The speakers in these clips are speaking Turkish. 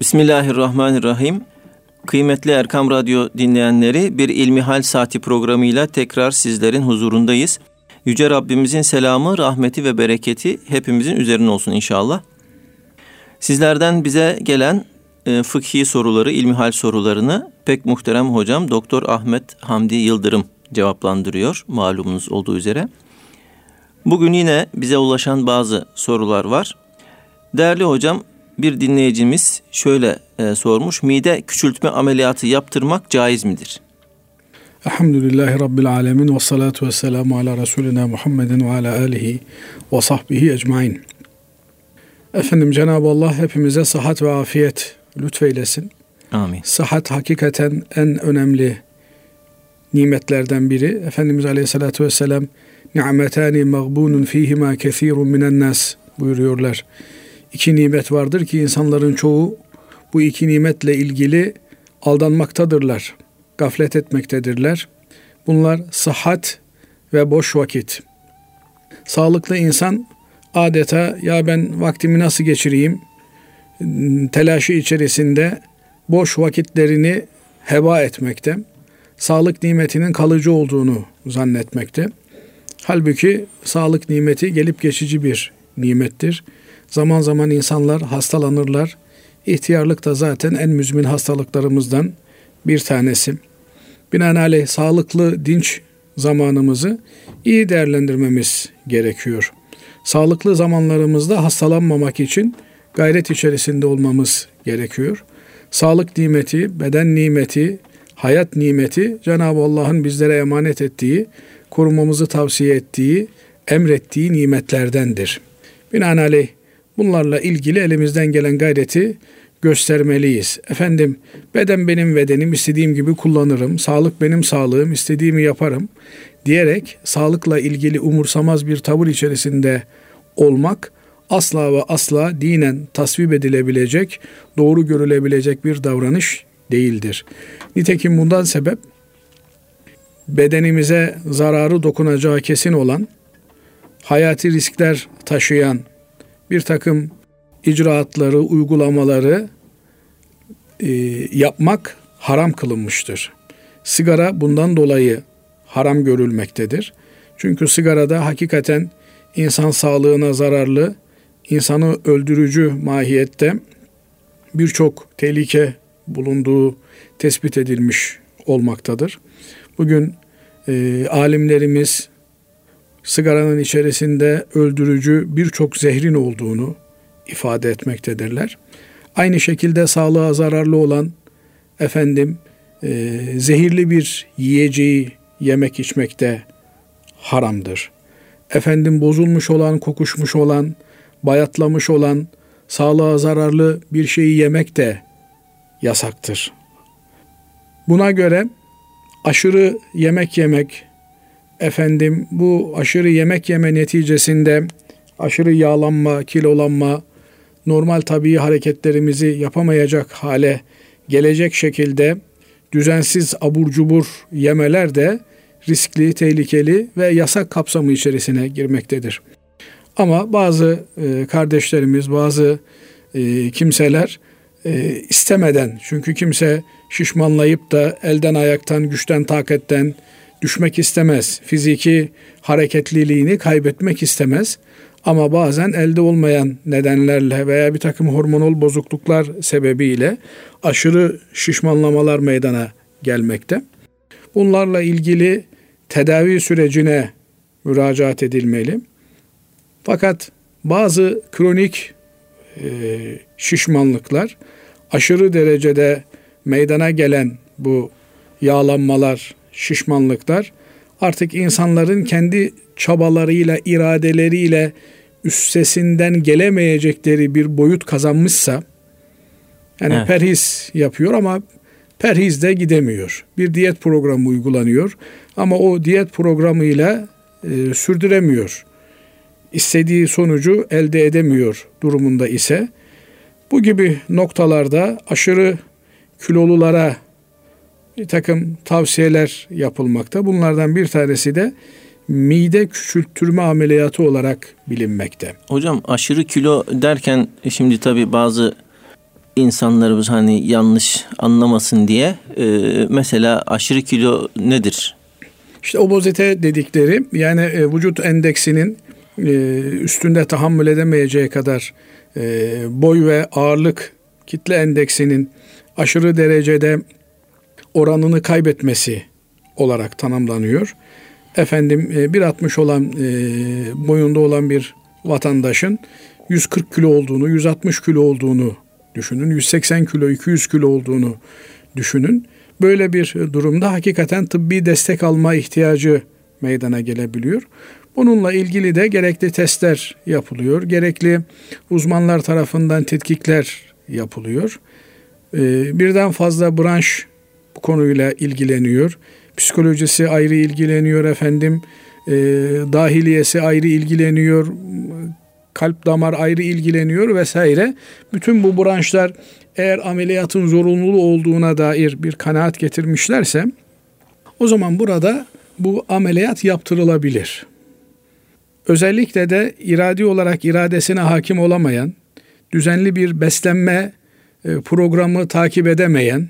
Bismillahirrahmanirrahim. Kıymetli Erkam Radyo dinleyenleri bir İlmihal Saati programıyla tekrar sizlerin huzurundayız. Yüce Rabbimizin selamı, rahmeti ve bereketi hepimizin üzerine olsun inşallah. Sizlerden bize gelen e, fıkhi soruları, ilmihal sorularını pek muhterem hocam Doktor Ahmet Hamdi Yıldırım cevaplandırıyor malumunuz olduğu üzere. Bugün yine bize ulaşan bazı sorular var. Değerli hocam bir dinleyicimiz şöyle e, sormuş. Mide küçültme ameliyatı yaptırmak caiz midir? Elhamdülillahi Rabbil Alemin ve salatu ve selamu ala Resulina Muhammedin ve ala alihi ve sahbihi ecmain. Efendim Cenab-ı Allah hepimize sıhhat ve afiyet lütfeylesin. Amin. Sıhhat hakikaten en önemli nimetlerden biri. Efendimiz Aleyhisselatü Vesselam ni'metani mağbunun fihima kethirun minen nas buyuruyorlar. İki nimet vardır ki insanların çoğu bu iki nimetle ilgili aldanmaktadırlar, gaflet etmektedirler. Bunlar sıhhat ve boş vakit. Sağlıklı insan adeta ya ben vaktimi nasıl geçireyim telaşı içerisinde boş vakitlerini heba etmekte. Sağlık nimetinin kalıcı olduğunu zannetmekte. Halbuki sağlık nimeti gelip geçici bir nimettir. Zaman zaman insanlar hastalanırlar. İhtiyarlık da zaten en müzmin hastalıklarımızdan bir tanesi. Binaenaleyh sağlıklı, dinç zamanımızı iyi değerlendirmemiz gerekiyor. Sağlıklı zamanlarımızda hastalanmamak için gayret içerisinde olmamız gerekiyor. Sağlık nimeti, beden nimeti, hayat nimeti Cenab-ı Allah'ın bizlere emanet ettiği, korumamızı tavsiye ettiği, emrettiği nimetlerdendir. Binaenaleyh bunlarla ilgili elimizden gelen gayreti göstermeliyiz. Efendim beden benim bedenim istediğim gibi kullanırım. Sağlık benim sağlığım istediğimi yaparım diyerek sağlıkla ilgili umursamaz bir tavır içerisinde olmak asla ve asla dinen tasvip edilebilecek, doğru görülebilecek bir davranış değildir. Nitekim bundan sebep bedenimize zararı dokunacağı kesin olan, hayati riskler taşıyan bir takım icraatları, uygulamaları e, yapmak haram kılınmıştır. Sigara bundan dolayı haram görülmektedir. Çünkü sigarada hakikaten insan sağlığına zararlı, insanı öldürücü mahiyette birçok tehlike bulunduğu tespit edilmiş olmaktadır. Bugün e, alimlerimiz sigaranın içerisinde öldürücü birçok zehrin olduğunu ifade etmektedirler. Aynı şekilde sağlığa zararlı olan efendim e, zehirli bir yiyeceği yemek içmekte haramdır. Efendim bozulmuş olan, kokuşmuş olan, bayatlamış olan, sağlığa zararlı bir şeyi yemek de yasaktır. Buna göre aşırı yemek yemek, efendim bu aşırı yemek yeme neticesinde aşırı yağlanma, kilolanma, normal tabii hareketlerimizi yapamayacak hale gelecek şekilde düzensiz abur cubur yemeler de riskli, tehlikeli ve yasak kapsamı içerisine girmektedir. Ama bazı e, kardeşlerimiz, bazı e, kimseler e, istemeden çünkü kimse şişmanlayıp da elden ayaktan, güçten, taketten düşmek istemez. Fiziki hareketliliğini kaybetmek istemez. Ama bazen elde olmayan nedenlerle veya bir takım hormonal bozukluklar sebebiyle aşırı şişmanlamalar meydana gelmekte. Bunlarla ilgili tedavi sürecine müracaat edilmeli. Fakat bazı kronik e, şişmanlıklar aşırı derecede meydana gelen bu yağlanmalar, şişmanlıklar artık insanların kendi çabalarıyla, iradeleriyle üstesinden gelemeyecekleri bir boyut kazanmışsa yani evet. perhiz yapıyor ama perhiz de gidemiyor. Bir diyet programı uygulanıyor ama o diyet programıyla e, sürdüremiyor. İstediği sonucu elde edemiyor durumunda ise bu gibi noktalarda aşırı kilolulara bir takım tavsiyeler yapılmakta. Bunlardan bir tanesi de mide küçülttürme ameliyatı olarak bilinmekte. Hocam aşırı kilo derken şimdi tabi bazı insanlarımız hani yanlış anlamasın diye e, mesela aşırı kilo nedir? İşte obezite dedikleri yani e, vücut endeksinin e, üstünde tahammül edemeyeceği kadar e, boy ve ağırlık kitle endeksinin aşırı derecede oranını kaybetmesi olarak tanımlanıyor. Efendim e, 1.60 olan e, boyunda olan bir vatandaşın 140 kilo olduğunu, 160 kilo olduğunu düşünün. 180 kilo, 200 kilo olduğunu düşünün. Böyle bir durumda hakikaten tıbbi destek alma ihtiyacı meydana gelebiliyor. Bununla ilgili de gerekli testler yapılıyor. Gerekli uzmanlar tarafından tetkikler yapılıyor. Ee, birden fazla branş bu konuyla ilgileniyor. Psikolojisi ayrı ilgileniyor efendim. Ee, dahiliyesi ayrı ilgileniyor. Kalp damar ayrı ilgileniyor vesaire. Bütün bu branşlar eğer ameliyatın zorunlu olduğuna dair bir kanaat getirmişlerse o zaman burada bu ameliyat yaptırılabilir. Özellikle de iradi olarak iradesine hakim olamayan, düzenli bir beslenme e, programı takip edemeyen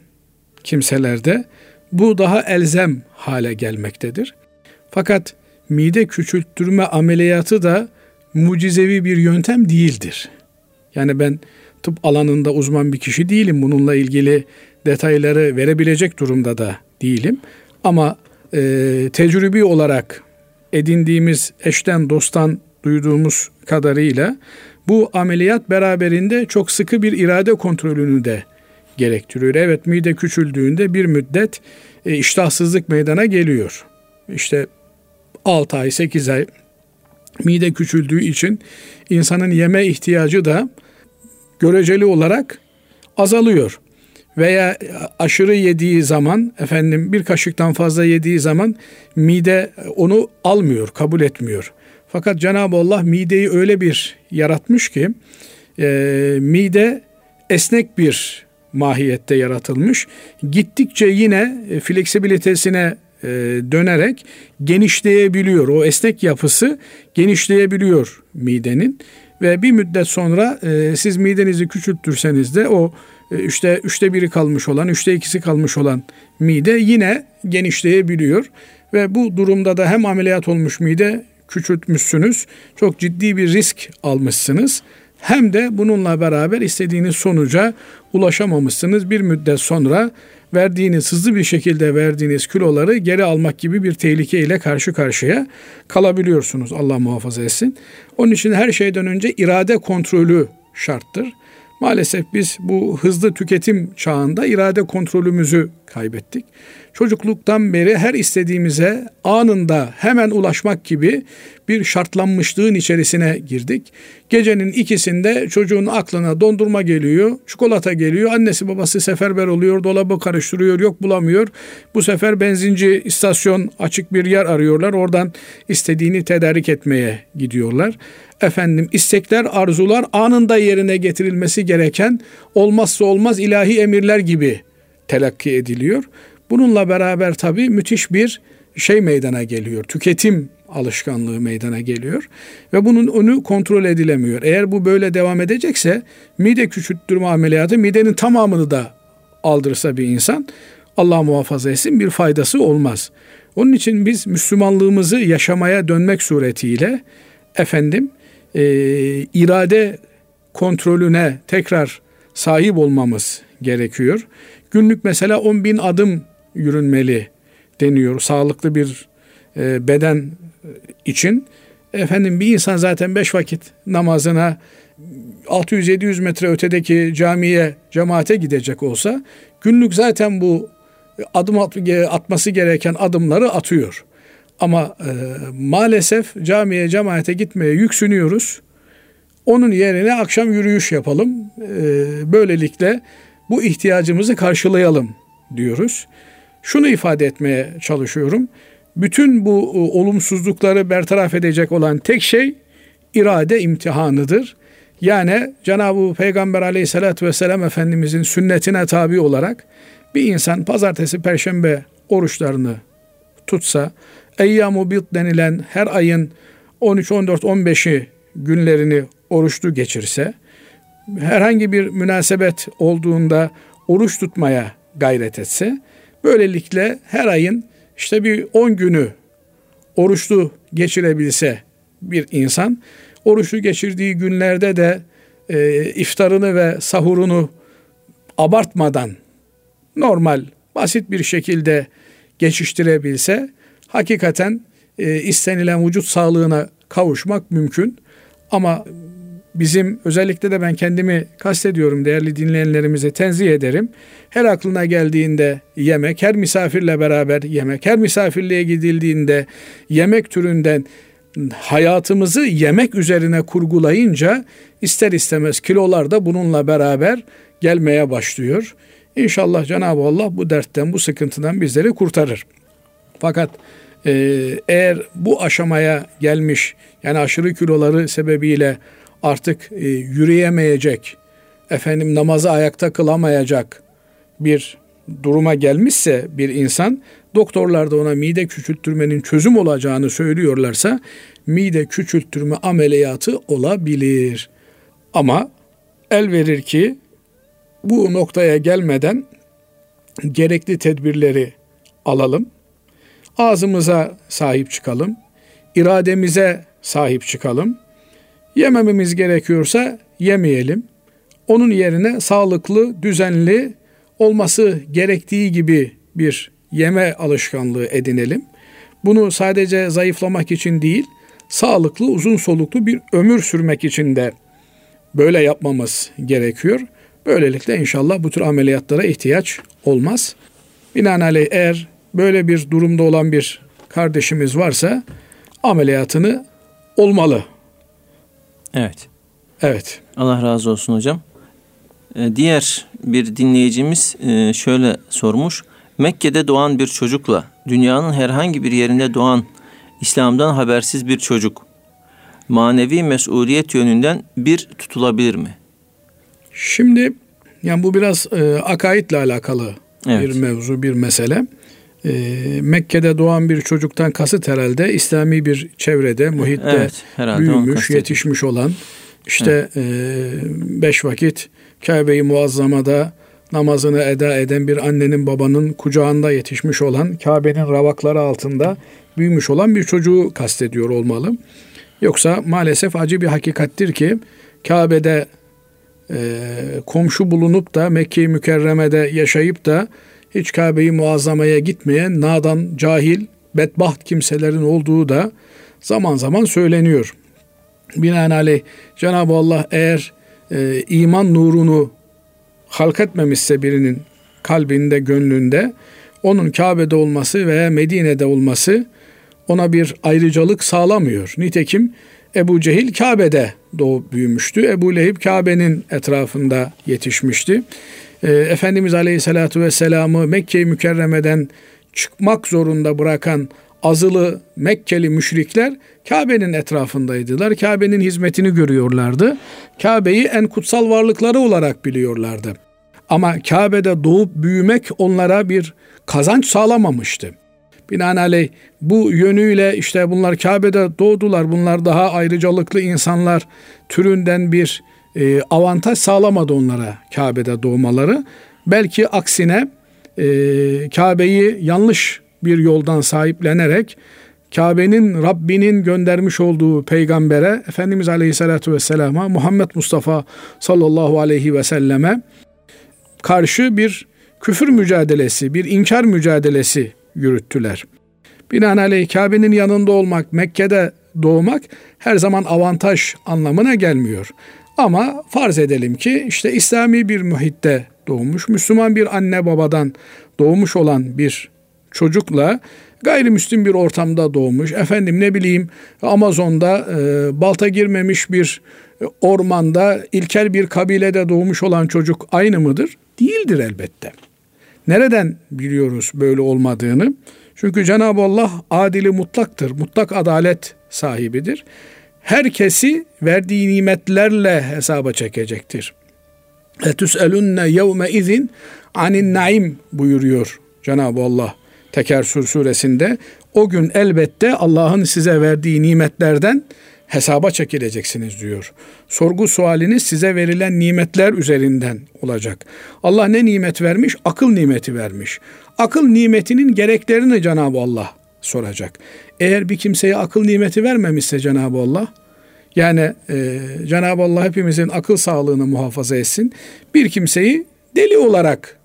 kimselerde bu daha elzem hale gelmektedir. Fakat mide küçülttürme ameliyatı da mucizevi bir yöntem değildir. Yani ben tıp alanında uzman bir kişi değilim. Bununla ilgili detayları verebilecek durumda da değilim. Ama e, tecrübi olarak edindiğimiz eşten dosttan duyduğumuz kadarıyla bu ameliyat beraberinde çok sıkı bir irade kontrolünü de gerektiriyor. Evet mide küçüldüğünde bir müddet e, iştahsızlık meydana geliyor. İşte 6 ay 8 ay mide küçüldüğü için insanın yeme ihtiyacı da göreceli olarak azalıyor. Veya aşırı yediği zaman efendim bir kaşıktan fazla yediği zaman mide onu almıyor, kabul etmiyor. Fakat Cenab-ı Allah mideyi öyle bir yaratmış ki e, mide esnek bir mahiyette yaratılmış. Gittikçe yine e, fleksibilitesine e, dönerek genişleyebiliyor. O esnek yapısı genişleyebiliyor midenin ve bir müddet sonra e, siz midenizi küçültürseniz de o e, üçte, üçte biri kalmış olan, üçte ikisi kalmış olan mide yine genişleyebiliyor. Ve bu durumda da hem ameliyat olmuş mide küçültmüşsünüz, çok ciddi bir risk almışsınız. Hem de bununla beraber istediğiniz sonuca ulaşamamışsınız. Bir müddet sonra verdiğiniz hızlı bir şekilde verdiğiniz kiloları geri almak gibi bir tehlike ile karşı karşıya kalabiliyorsunuz. Allah muhafaza etsin. Onun için her şeyden önce irade kontrolü şarttır. Maalesef biz bu hızlı tüketim çağında irade kontrolümüzü kaybettik. Çocukluktan beri her istediğimize anında hemen ulaşmak gibi bir şartlanmışlığın içerisine girdik. Gecenin ikisinde çocuğun aklına dondurma geliyor, çikolata geliyor, annesi babası seferber oluyor, dolabı karıştırıyor, yok bulamıyor. Bu sefer benzinci istasyon açık bir yer arıyorlar, oradan istediğini tedarik etmeye gidiyorlar. Efendim istekler, arzular anında yerine getirilmesi gereken olmazsa olmaz ilahi emirler gibi telakki ediliyor. Bununla beraber tabii müthiş bir şey meydana geliyor. Tüketim alışkanlığı meydana geliyor ve bunun önü kontrol edilemiyor. Eğer bu böyle devam edecekse mide küçülttürme ameliyatı midenin tamamını da aldırsa bir insan Allah muhafaza etsin bir faydası olmaz. Onun için biz Müslümanlığımızı yaşamaya dönmek suretiyle efendim e, irade kontrolüne tekrar sahip olmamız gerekiyor. Günlük mesela 10 bin adım yürünmeli deniyor. Sağlıklı bir e, beden için. Efendim bir insan zaten beş vakit namazına 600-700 metre ötedeki camiye, cemaate gidecek olsa günlük zaten bu adım atması gereken adımları atıyor. Ama e, maalesef camiye, cemaate gitmeye yüksünüyoruz. Onun yerine akşam yürüyüş yapalım. E, böylelikle bu ihtiyacımızı karşılayalım diyoruz. Şunu ifade etmeye çalışıyorum. Bütün bu e, olumsuzlukları bertaraf edecek olan tek şey irade imtihanıdır. Yani Cenab-ı Peygamber aleyhissalatü vesselam Efendimizin sünnetine tabi olarak bir insan pazartesi, perşembe oruçlarını tutsa, Eyyamu Bid denilen her ayın 13, 14, 15'i günlerini oruçlu geçirse, herhangi bir münasebet olduğunda oruç tutmaya gayret etse, böylelikle her ayın işte bir 10 günü oruçlu geçirebilse bir insan, oruçlu geçirdiği günlerde de e, iftarını ve sahurunu abartmadan normal, basit bir şekilde geçiştirebilse hakikaten e, istenilen vücut sağlığına kavuşmak mümkün. Ama bizim özellikle de ben kendimi kastediyorum değerli dinleyenlerimize tenzih ederim. Her aklına geldiğinde yemek, her misafirle beraber yemek, her misafirliğe gidildiğinde yemek türünden hayatımızı yemek üzerine kurgulayınca ister istemez kilolar da bununla beraber gelmeye başlıyor. İnşallah Cenab-ı Allah bu dertten, bu sıkıntıdan bizleri kurtarır. Fakat e, eğer bu aşamaya gelmiş, yani aşırı kiloları sebebiyle artık e, yürüyemeyecek, efendim namazı ayakta kılamayacak bir duruma gelmişse bir insan, doktorlar da ona mide küçültürmenin çözüm olacağını söylüyorlarsa, mide küçültürme ameliyatı olabilir. Ama el verir ki bu noktaya gelmeden gerekli tedbirleri alalım. Ağzımıza sahip çıkalım. irademize sahip çıkalım. Yemememiz gerekiyorsa yemeyelim. Onun yerine sağlıklı, düzenli olması gerektiği gibi bir yeme alışkanlığı edinelim. Bunu sadece zayıflamak için değil, sağlıklı, uzun soluklu bir ömür sürmek için de böyle yapmamız gerekiyor. Böylelikle inşallah bu tür ameliyatlara ihtiyaç olmaz. Binaenaleyh eğer böyle bir durumda olan bir kardeşimiz varsa ameliyatını olmalı. Evet. Evet. Allah razı olsun hocam. Ee, diğer bir dinleyicimiz e, şöyle sormuş. Mekke'de doğan bir çocukla dünyanın herhangi bir yerinde doğan İslam'dan habersiz bir çocuk manevi mesuliyet yönünden bir tutulabilir mi? Şimdi yani bu biraz e, akaidle alakalı evet. bir mevzu, bir mesele. E, Mekke'de doğan bir çocuktan kasıt herhalde İslami bir çevrede, muhitte evet, büyümüş, yetişmiş olan işte evet. e, beş vakit Kabe-i Muazzama'da namazını eda eden bir annenin babanın kucağında yetişmiş olan Kabe'nin ravakları altında büyümüş olan bir çocuğu kastediyor olmalı. Yoksa maalesef acı bir hakikattir ki Kabe'de e, komşu bulunup da Mekke-i Mükerreme'de yaşayıp da hiç Kabe'yi muazzamaya gitmeyen nadan, cahil, bedbaht kimselerin olduğu da zaman zaman söyleniyor. Binaenaleyh Cenab-ı Allah eğer e, iman nurunu halk etmemişse birinin kalbinde, gönlünde onun Kabe'de olması veya Medine'de olması ona bir ayrıcalık sağlamıyor. Nitekim Ebu Cehil Kabe'de doğup büyümüştü. Ebu Lehib Kabe'nin etrafında yetişmişti. E, Efendimiz Aleyhisselatü Vesselam'ı Mekke-i Mükerreme'den çıkmak zorunda bırakan azılı Mekkeli müşrikler Kabe'nin etrafındaydılar. Kabe'nin hizmetini görüyorlardı. Kabe'yi en kutsal varlıkları olarak biliyorlardı. Ama Kabe'de doğup büyümek onlara bir kazanç sağlamamıştı. Binaenaleyh bu yönüyle işte bunlar Kabe'de doğdular. Bunlar daha ayrıcalıklı insanlar türünden bir e, avantaj sağlamadı onlara Kabe'de doğmaları. Belki aksine e, Kabe'yi yanlış bir yoldan sahiplenerek Kabe'nin Rabbinin göndermiş olduğu peygambere Efendimiz Aleyhisselatü Vesselam'a Muhammed Mustafa sallallahu aleyhi ve selleme karşı bir küfür mücadelesi, bir inkar mücadelesi yürüttüler. Binaenaleyh Kabe'nin yanında olmak, Mekke'de doğmak her zaman avantaj anlamına gelmiyor. Ama farz edelim ki işte İslami bir muhitte doğmuş, Müslüman bir anne babadan doğmuş olan bir çocukla gayrimüslim bir ortamda doğmuş. Efendim ne bileyim Amazon'da e, balta girmemiş bir ormanda ilkel bir kabilede doğmuş olan çocuk aynı mıdır? Değildir elbette. Nereden biliyoruz böyle olmadığını? Çünkü Cenab-ı Allah adili mutlaktır. Mutlak adalet sahibidir. Herkesi verdiği nimetlerle hesaba çekecektir. Etüselünne yevme izin anin naim buyuruyor Cenab-ı Allah Tekersür suresinde. O gün elbette Allah'ın size verdiği nimetlerden hesaba çekileceksiniz diyor. Sorgu sualiniz size verilen nimetler üzerinden olacak. Allah ne nimet vermiş? Akıl nimeti vermiş. Akıl nimetinin gereklerini Cenab-ı Allah soracak. Eğer bir kimseye akıl nimeti vermemişse Cenab-ı Allah, yani e, Cenab-ı Allah hepimizin akıl sağlığını muhafaza etsin. Bir kimseyi deli olarak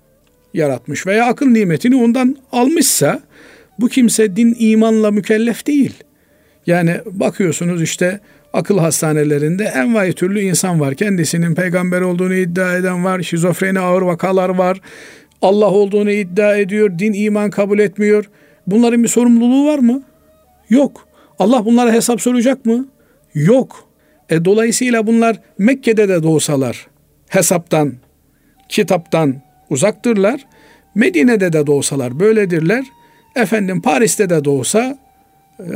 yaratmış veya akıl nimetini ondan almışsa bu kimse din imanla mükellef değil. Yani bakıyorsunuz işte akıl hastanelerinde envai türlü insan var. Kendisinin peygamber olduğunu iddia eden var. Şizofreni ağır vakalar var. Allah olduğunu iddia ediyor. Din iman kabul etmiyor. Bunların bir sorumluluğu var mı? Yok. Allah bunlara hesap soracak mı? Yok. E, dolayısıyla bunlar Mekke'de de doğsalar hesaptan, kitaptan uzaktırlar. Medine'de de doğsalar böyledirler. Efendim Paris'te de doğsa,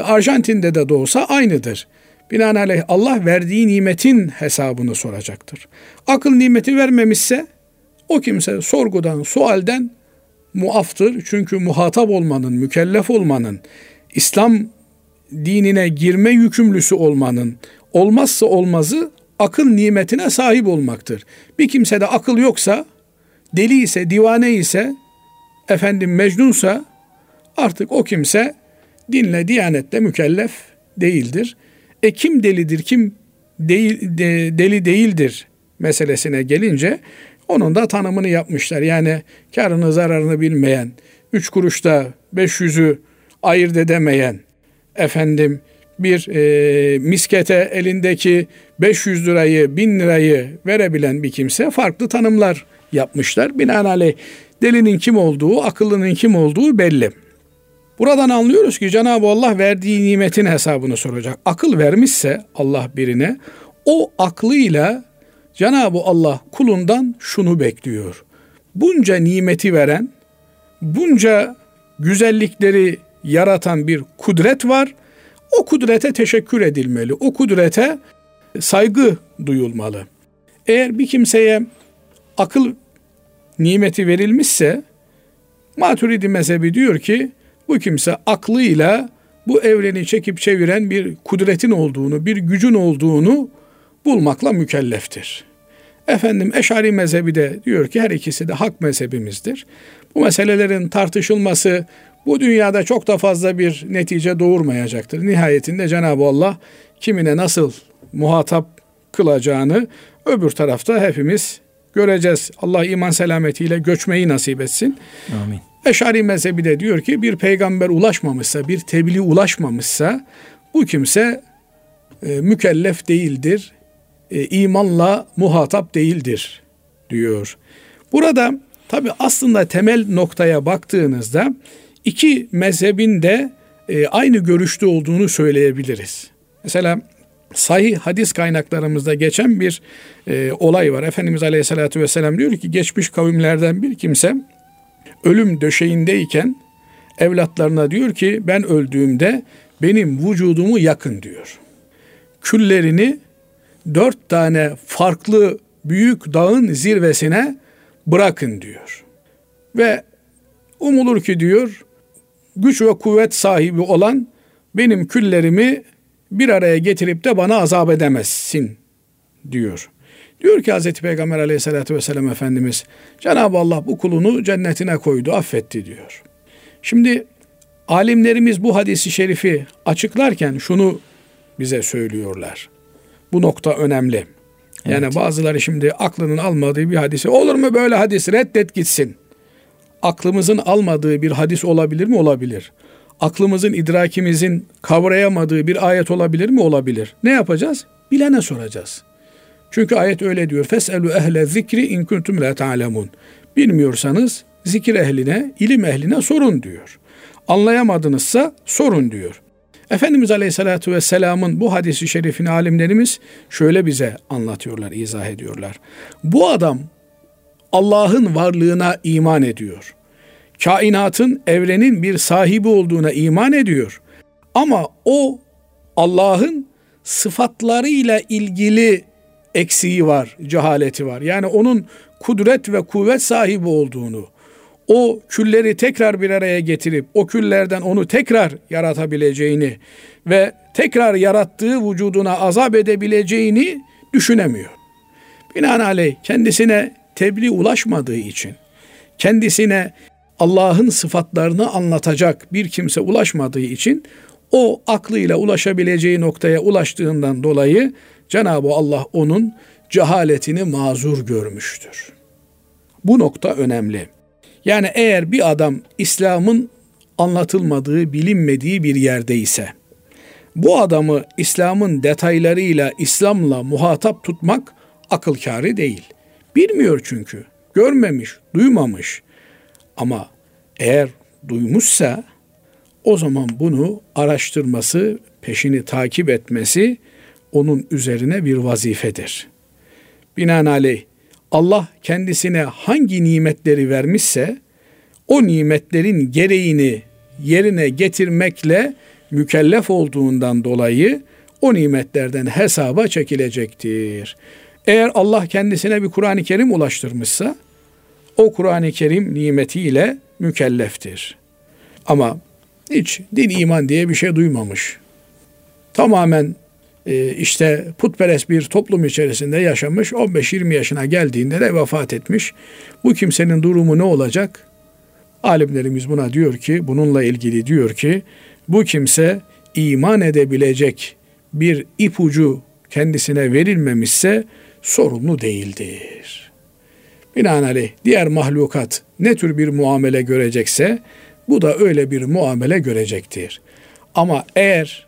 Arjantin'de de doğsa aynıdır. Binaenaleyh Allah verdiği nimetin hesabını soracaktır. Akıl nimeti vermemişse o kimse sorgudan, sualden muaftır. Çünkü muhatap olmanın, mükellef olmanın, İslam dinine girme yükümlüsü olmanın olmazsa olmazı akıl nimetine sahip olmaktır. Bir kimsede akıl yoksa, deli ise, divane ise, efendim mecnunsa artık o kimse dinle, diyanetle mükellef değildir. E kim delidir, kim değil, de, deli değildir meselesine gelince onun da tanımını yapmışlar. Yani karını zararını bilmeyen, üç kuruşta beş yüzü ayırt edemeyen, efendim bir e, miskete elindeki 500 lirayı, 1000 lirayı verebilen bir kimse farklı tanımlar yapmışlar. Binaenaleyh delinin kim olduğu, akıllının kim olduğu belli. Buradan anlıyoruz ki Cenab-ı Allah verdiği nimetin hesabını soracak. Akıl vermişse Allah birine o aklıyla Cenab-ı Allah kulundan şunu bekliyor. Bunca nimeti veren, bunca güzellikleri yaratan bir kudret var. O kudrete teşekkür edilmeli. O kudrete saygı duyulmalı. Eğer bir kimseye akıl nimeti verilmişse Maturidi mezhebi diyor ki bu kimse aklıyla bu evreni çekip çeviren bir kudretin olduğunu, bir gücün olduğunu bulmakla mükelleftir. Efendim Eşari mezhebi de diyor ki her ikisi de hak mezhebimizdir. Bu meselelerin tartışılması bu dünyada çok da fazla bir netice doğurmayacaktır. Nihayetinde Cenab-ı Allah kimine nasıl muhatap kılacağını öbür tarafta hepimiz göreceğiz. Allah iman selametiyle göçmeyi nasip etsin. Amin. Eşari mezhebi de diyor ki bir peygamber ulaşmamışsa, bir tebliğ ulaşmamışsa bu kimse e, mükellef değildir, e, imanla muhatap değildir diyor. Burada tabi aslında temel noktaya baktığınızda iki mezhebin de e, aynı görüşte olduğunu söyleyebiliriz. Mesela sahih hadis kaynaklarımızda geçen bir e, olay var. Efendimiz Aleyhisselatü Vesselam diyor ki geçmiş kavimlerden bir kimse ölüm döşeğindeyken evlatlarına diyor ki ben öldüğümde benim vücudumu yakın diyor. Küllerini dört tane farklı büyük dağın zirvesine bırakın diyor. Ve umulur ki diyor güç ve kuvvet sahibi olan benim küllerimi bir araya getirip de bana azap edemezsin diyor. Diyor ki Hazreti Peygamber aleyhissalatü vesselam Efendimiz Cenab-ı Allah bu kulunu cennetine koydu affetti diyor. Şimdi alimlerimiz bu hadisi şerifi açıklarken şunu bize söylüyorlar. Bu nokta önemli. Yani evet. bazıları şimdi aklının almadığı bir hadisi olur mu böyle hadis reddet gitsin. Aklımızın almadığı bir hadis olabilir mi? Olabilir. Aklımızın, idrakimizin kavrayamadığı bir ayet olabilir mi? Olabilir. Ne yapacağız? Bilene soracağız. Çünkü ayet öyle diyor. Feselu ehle zikri in kuntum la ta'lemun. Bilmiyorsanız zikir ehline, ilim ehline sorun diyor. Anlayamadınızsa sorun diyor. Efendimiz Aleyhisselatü Vesselam'ın bu hadisi şerifini alimlerimiz şöyle bize anlatıyorlar, izah ediyorlar. Bu adam Allah'ın varlığına iman ediyor. Kainatın, evrenin bir sahibi olduğuna iman ediyor. Ama o Allah'ın sıfatlarıyla ilgili eksiği var, cehaleti var. Yani onun kudret ve kuvvet sahibi olduğunu, o külleri tekrar bir araya getirip o küllerden onu tekrar yaratabileceğini ve tekrar yarattığı vücuduna azap edebileceğini düşünemiyor. Binaenaleyh kendisine tebliğ ulaşmadığı için, kendisine Allah'ın sıfatlarını anlatacak bir kimse ulaşmadığı için o aklıyla ulaşabileceği noktaya ulaştığından dolayı Cenab-ı Allah onun cehaletini mazur görmüştür. Bu nokta önemli. Yani eğer bir adam İslam'ın anlatılmadığı, bilinmediği bir yerde ise bu adamı İslam'ın detaylarıyla, İslam'la muhatap tutmak akıl kârı değil. Bilmiyor çünkü. Görmemiş, duymamış. Ama eğer duymuşsa o zaman bunu araştırması, peşini takip etmesi onun üzerine bir vazifedir. Binaenaleyh Allah kendisine hangi nimetleri vermişse o nimetlerin gereğini yerine getirmekle mükellef olduğundan dolayı o nimetlerden hesaba çekilecektir. Eğer Allah kendisine bir Kur'an-ı Kerim ulaştırmışsa o Kur'an-ı Kerim nimetiyle mükelleftir. Ama hiç din iman diye bir şey duymamış. Tamamen e, işte putperest bir toplum içerisinde yaşamış 15-20 yaşına geldiğinde de vefat etmiş. Bu kimsenin durumu ne olacak? Alimlerimiz buna diyor ki bununla ilgili diyor ki bu kimse iman edebilecek bir ipucu kendisine verilmemişse sorumlu değildir. Binaenaleyh diğer mahlukat ne tür bir muamele görecekse bu da öyle bir muamele görecektir. Ama eğer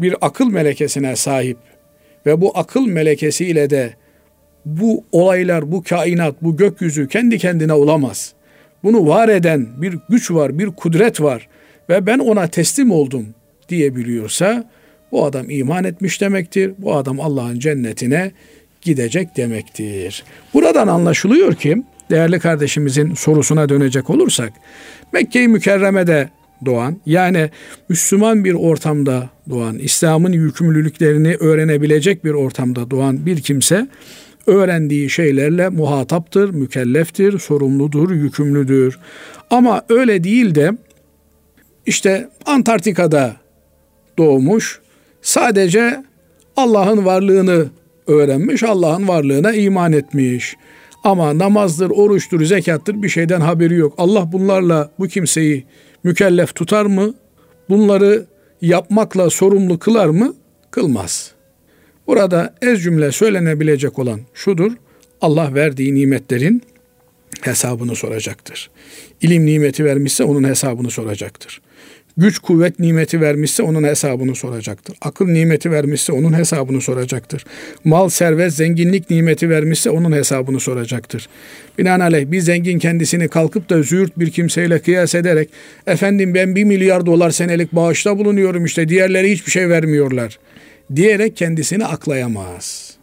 bir akıl melekesine sahip ve bu akıl melekesiyle de bu olaylar, bu kainat, bu gökyüzü kendi kendine olamaz. Bunu var eden bir güç var, bir kudret var ve ben ona teslim oldum diyebiliyorsa bu adam iman etmiş demektir. Bu adam Allah'ın cennetine gidecek demektir. Buradan anlaşılıyor ki değerli kardeşimizin sorusuna dönecek olursak Mekke-i Mükerreme'de doğan yani Müslüman bir ortamda doğan, İslam'ın yükümlülüklerini öğrenebilecek bir ortamda doğan bir kimse öğrendiği şeylerle muhataptır, mükelleftir, sorumludur, yükümlüdür. Ama öyle değil de işte Antarktika'da doğmuş, sadece Allah'ın varlığını öğrenmiş, Allah'ın varlığına iman etmiş. Ama namazdır, oruçtur, zekattır bir şeyden haberi yok. Allah bunlarla bu kimseyi mükellef tutar mı? Bunları yapmakla sorumlu kılar mı? Kılmaz. Burada ez cümle söylenebilecek olan şudur. Allah verdiği nimetlerin hesabını soracaktır. İlim nimeti vermişse onun hesabını soracaktır güç kuvvet nimeti vermişse onun hesabını soracaktır. Akıl nimeti vermişse onun hesabını soracaktır. Mal, servet, zenginlik nimeti vermişse onun hesabını soracaktır. Binaenaleyh bir zengin kendisini kalkıp da züğürt bir kimseyle kıyas ederek efendim ben bir milyar dolar senelik bağışta bulunuyorum işte diğerleri hiçbir şey vermiyorlar diyerek kendisini aklayamaz.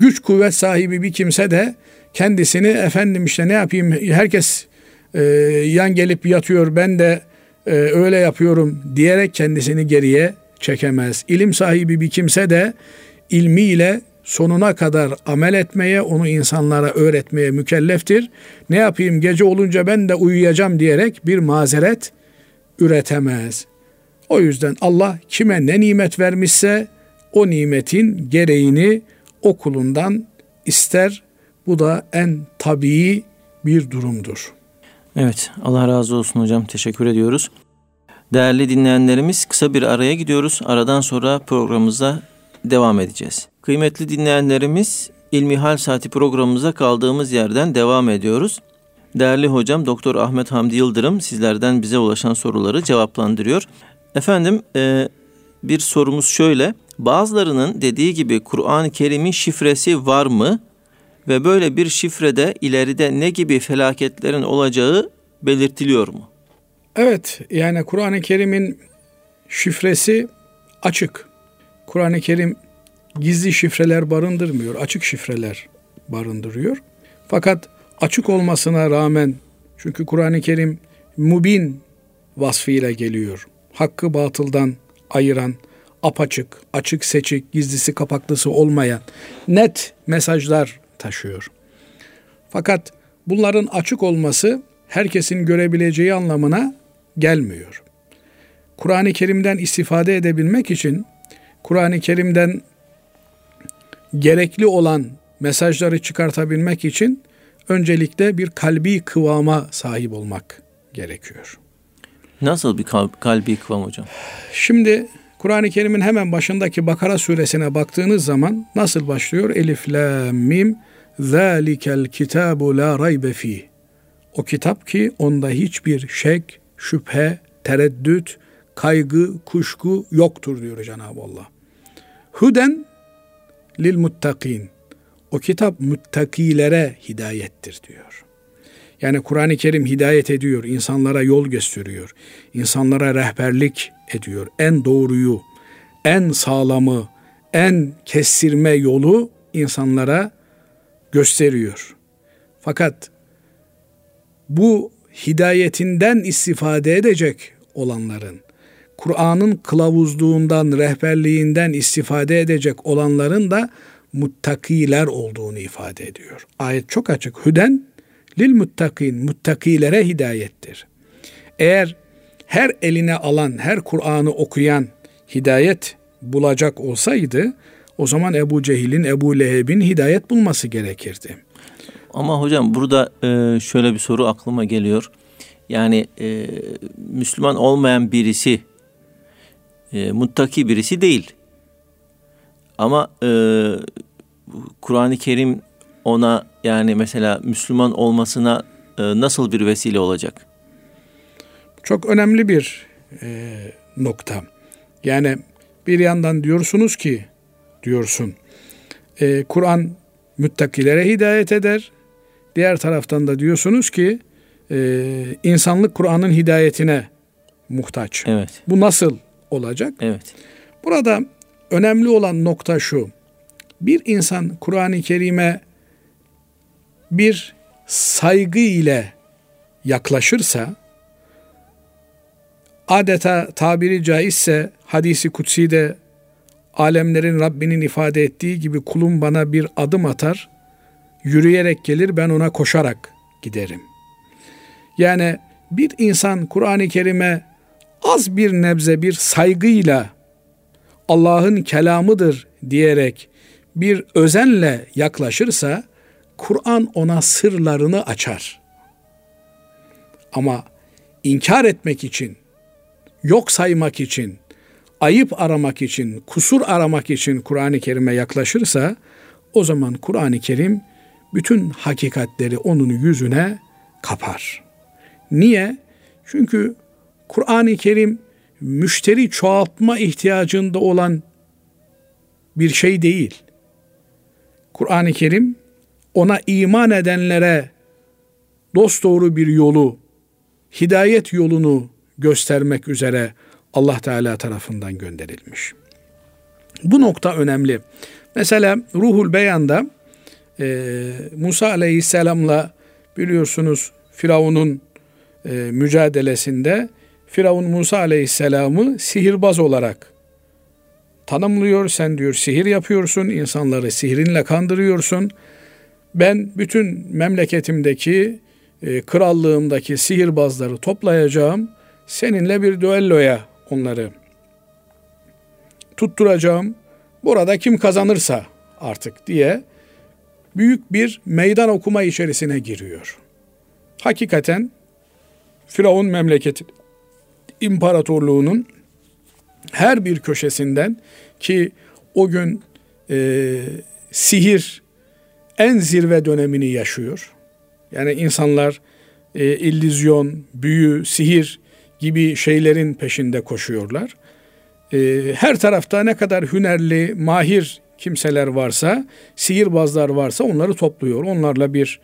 Güç kuvvet sahibi bir kimse de kendisini efendim işte ne yapayım herkes e, yan gelip yatıyor ben de e, öyle yapıyorum diyerek kendisini geriye çekemez. İlim sahibi bir kimse de ilmiyle sonuna kadar amel etmeye, onu insanlara öğretmeye mükelleftir. Ne yapayım gece olunca ben de uyuyacağım diyerek bir mazeret üretemez. O yüzden Allah kime ne nimet vermişse o nimetin gereğini o kulundan ister. Bu da en tabii bir durumdur. Evet Allah razı olsun hocam teşekkür ediyoruz. Değerli dinleyenlerimiz kısa bir araya gidiyoruz. Aradan sonra programımıza devam edeceğiz. Kıymetli dinleyenlerimiz İlmihal Saati programımıza kaldığımız yerden devam ediyoruz. Değerli hocam Doktor Ahmet Hamdi Yıldırım sizlerden bize ulaşan soruları cevaplandırıyor. Efendim e, bir sorumuz şöyle. Bazılarının dediği gibi Kur'an-ı Kerim'in şifresi var mı? Ve böyle bir şifrede ileride ne gibi felaketlerin olacağı belirtiliyor mu? Evet yani Kur'an-ı Kerim'in şifresi açık. Kur'an-ı Kerim gizli şifreler barındırmıyor, açık şifreler barındırıyor. Fakat açık olmasına rağmen çünkü Kur'an-ı Kerim mubin vasfıyla geliyor. Hakkı batıldan ayıran, apaçık, açık seçik, gizlisi kapaklısı olmayan net mesajlar taşıyor. Fakat bunların açık olması herkesin görebileceği anlamına gelmiyor. Kur'an-ı Kerim'den istifade edebilmek için Kur'an-ı Kerim'den gerekli olan mesajları çıkartabilmek için öncelikle bir kalbi kıvama sahip olmak gerekiyor. Nasıl bir kalbi kıvam hocam? Şimdi Kur'an-ı Kerim'in hemen başındaki Bakara suresine baktığınız zaman nasıl başlıyor? Elif, la, mim, zâlikel kitabu la raybe fî. O kitap ki onda hiçbir şek, şüphe, tereddüt, kaygı, kuşku yoktur diyor Cenab-ı Allah. Huden lil muttakin. O kitap muttakilere hidayettir diyor. Yani Kur'an-ı Kerim hidayet ediyor, insanlara yol gösteriyor, insanlara rehberlik ediyor. En doğruyu, en sağlamı, en kestirme yolu insanlara gösteriyor. Fakat bu hidayetinden istifade edecek olanların, Kur'an'ın kılavuzluğundan, rehberliğinden istifade edecek olanların da muttakiler olduğunu ifade ediyor. Ayet çok açık. Hüden lil muttakin, muttakilere hidayettir. Eğer her eline alan, her Kur'an'ı okuyan hidayet bulacak olsaydı, o zaman Ebu Cehil'in, Ebu Leheb'in hidayet bulması gerekirdi. Ama hocam burada e, şöyle bir soru aklıma geliyor. Yani e, Müslüman olmayan birisi e, muttaki birisi değil. Ama e, Kur'an-ı Kerim ona yani mesela Müslüman olmasına e, nasıl bir vesile olacak? Çok önemli bir e, nokta. Yani bir yandan diyorsunuz ki diyorsun e, Kur'an müttakilere hidayet eder. Diğer taraftan da diyorsunuz ki e, insanlık Kur'an'ın hidayetine muhtaç. Evet. Bu nasıl olacak? Evet. Burada önemli olan nokta şu. Bir insan Kur'an-ı Kerim'e bir saygı ile yaklaşırsa adeta tabiri caizse hadisi kutsi de alemlerin Rabbinin ifade ettiği gibi kulum bana bir adım atar, yürüyerek gelir ben ona koşarak giderim. Yani bir insan Kur'an-ı Kerim'e az bir nebze bir saygıyla Allah'ın kelamıdır diyerek bir özenle yaklaşırsa Kur'an ona sırlarını açar. Ama inkar etmek için, yok saymak için, ayıp aramak için, kusur aramak için Kur'an-ı Kerim'e yaklaşırsa o zaman Kur'an-ı Kerim bütün hakikatleri onun yüzüne kapar. Niye? Çünkü Kur'an-ı Kerim müşteri çoğaltma ihtiyacında olan bir şey değil. Kur'an-ı Kerim ona iman edenlere dost doğru bir yolu, hidayet yolunu göstermek üzere Allah Teala tarafından gönderilmiş. Bu nokta önemli. Mesela Ruhul Beyan'da e, Musa Aleyhisselam'la biliyorsunuz Firavun'un e, mücadelesinde Firavun Musa Aleyhisselam'ı sihirbaz olarak tanımlıyor. Sen diyor sihir yapıyorsun, insanları sihirinle kandırıyorsun. Ben bütün memleketimdeki, e, krallığımdaki sihirbazları toplayacağım. Seninle bir düelloya onları tutturacağım. Burada kim kazanırsa artık diye büyük bir meydan okuma içerisine giriyor. Hakikaten Firavun memleketi imparatorluğunun her bir köşesinden ki o gün e, sihir en zirve dönemini yaşıyor. Yani insanlar e, illüzyon, büyü, sihir gibi şeylerin peşinde koşuyorlar. E, her tarafta ne kadar hünerli, mahir kimseler varsa, sihirbazlar varsa onları topluyor. Onlarla bir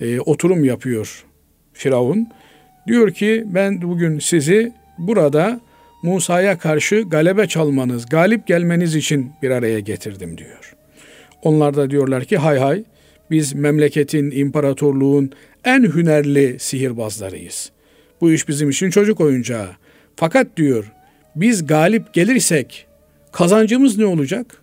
e, oturum yapıyor Firavun. Diyor ki ben bugün sizi burada Musa'ya karşı galebe çalmanız, galip gelmeniz için bir araya getirdim diyor. Onlar da diyorlar ki hay hay biz memleketin, imparatorluğun en hünerli sihirbazlarıyız. Bu iş bizim için çocuk oyuncağı. Fakat diyor biz galip gelirsek kazancımız ne olacak?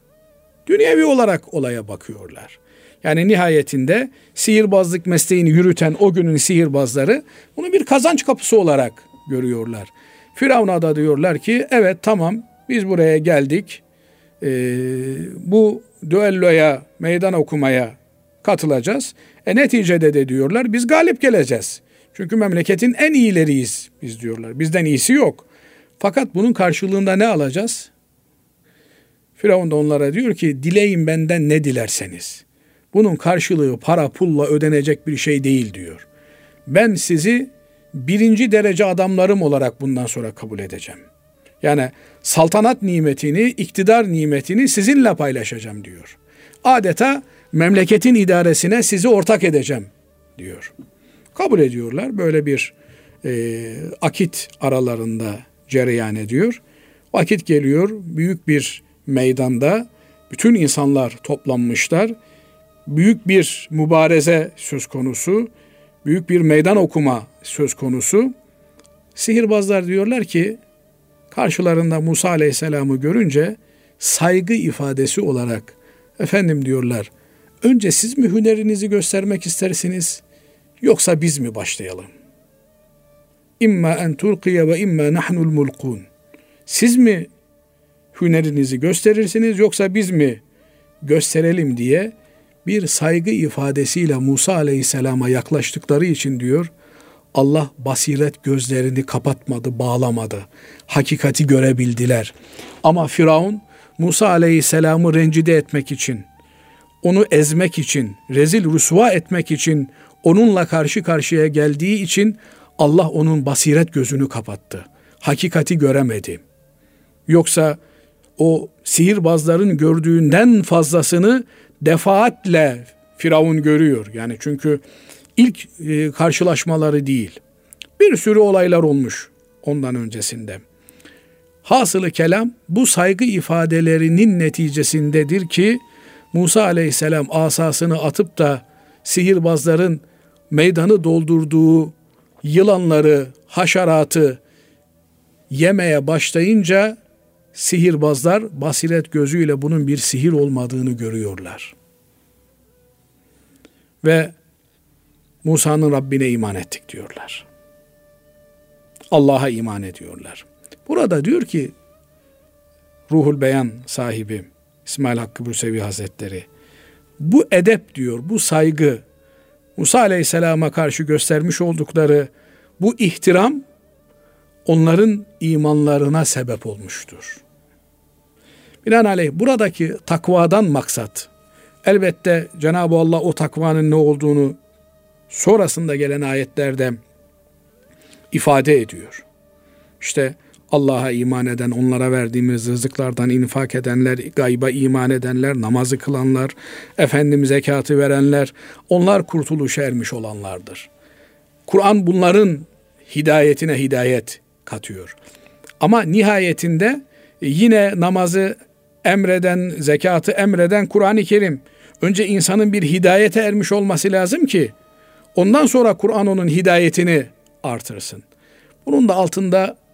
Dünyevi olarak olaya bakıyorlar. Yani nihayetinde sihirbazlık mesleğini yürüten o günün sihirbazları bunu bir kazanç kapısı olarak görüyorlar. Firavun'a da diyorlar ki evet tamam biz buraya geldik. Ee, bu düelloya, meydan okumaya katılacağız. E neticede de diyorlar biz galip geleceğiz. Çünkü memleketin en iyileriyiz biz diyorlar. Bizden iyisi yok. Fakat bunun karşılığında ne alacağız? Firavun da onlara diyor ki dileyin benden ne dilerseniz. Bunun karşılığı para pulla ödenecek bir şey değil diyor. Ben sizi birinci derece adamlarım olarak bundan sonra kabul edeceğim. Yani saltanat nimetini, iktidar nimetini sizinle paylaşacağım diyor. Adeta memleketin idaresine sizi ortak edeceğim diyor. Kabul ediyorlar. Böyle bir e, akit aralarında cereyan ediyor. Vakit geliyor. Büyük bir meydanda bütün insanlar toplanmışlar. Büyük bir mübareze söz konusu. Büyük bir meydan okuma söz konusu. Sihirbazlar diyorlar ki karşılarında Musa Aleyhisselam'ı görünce saygı ifadesi olarak efendim diyorlar önce siz mi hünerinizi göstermek istersiniz yoksa biz mi başlayalım? İmma en tulqiye ve imma nahnul mulkun. Siz mi hünerinizi gösterirsiniz yoksa biz mi gösterelim diye bir saygı ifadesiyle Musa Aleyhisselam'a yaklaştıkları için diyor Allah basiret gözlerini kapatmadı, bağlamadı. Hakikati görebildiler. Ama Firavun Musa Aleyhisselam'ı rencide etmek için, onu ezmek için, rezil rüsva etmek için, onunla karşı karşıya geldiği için Allah onun basiret gözünü kapattı. Hakikati göremedi. Yoksa o sihirbazların gördüğünden fazlasını defaatle Firavun görüyor. Yani çünkü ilk e, karşılaşmaları değil. Bir sürü olaylar olmuş ondan öncesinde. Hasılı kelam bu saygı ifadelerinin neticesindedir ki Musa aleyhisselam asasını atıp da sihirbazların meydanı doldurduğu yılanları, haşeratı yemeye başlayınca sihirbazlar basiret gözüyle bunun bir sihir olmadığını görüyorlar. Ve Musa'nın Rabbine iman ettik diyorlar. Allah'a iman ediyorlar. Burada diyor ki Ruhul Beyan sahibi İsmail Hakkı Bursevi Hazretleri bu edep diyor, bu saygı Musa Aleyhisselam'a karşı göstermiş oldukları bu ihtiram onların imanlarına sebep olmuştur. Binaenaleyh buradaki takvadan maksat elbette Cenab-ı Allah o takvanın ne olduğunu sonrasında gelen ayetlerde ifade ediyor. İşte Allah'a iman eden, onlara verdiğimiz rızıklardan infak edenler, gayba iman edenler, namazı kılanlar, efendim zekatı verenler, onlar kurtuluşa ermiş olanlardır. Kur'an bunların hidayetine hidayet katıyor. Ama nihayetinde yine namazı emreden, zekatı emreden Kur'an-ı Kerim önce insanın bir hidayete ermiş olması lazım ki ondan sonra Kur'an onun hidayetini artırsın. Bunun da altında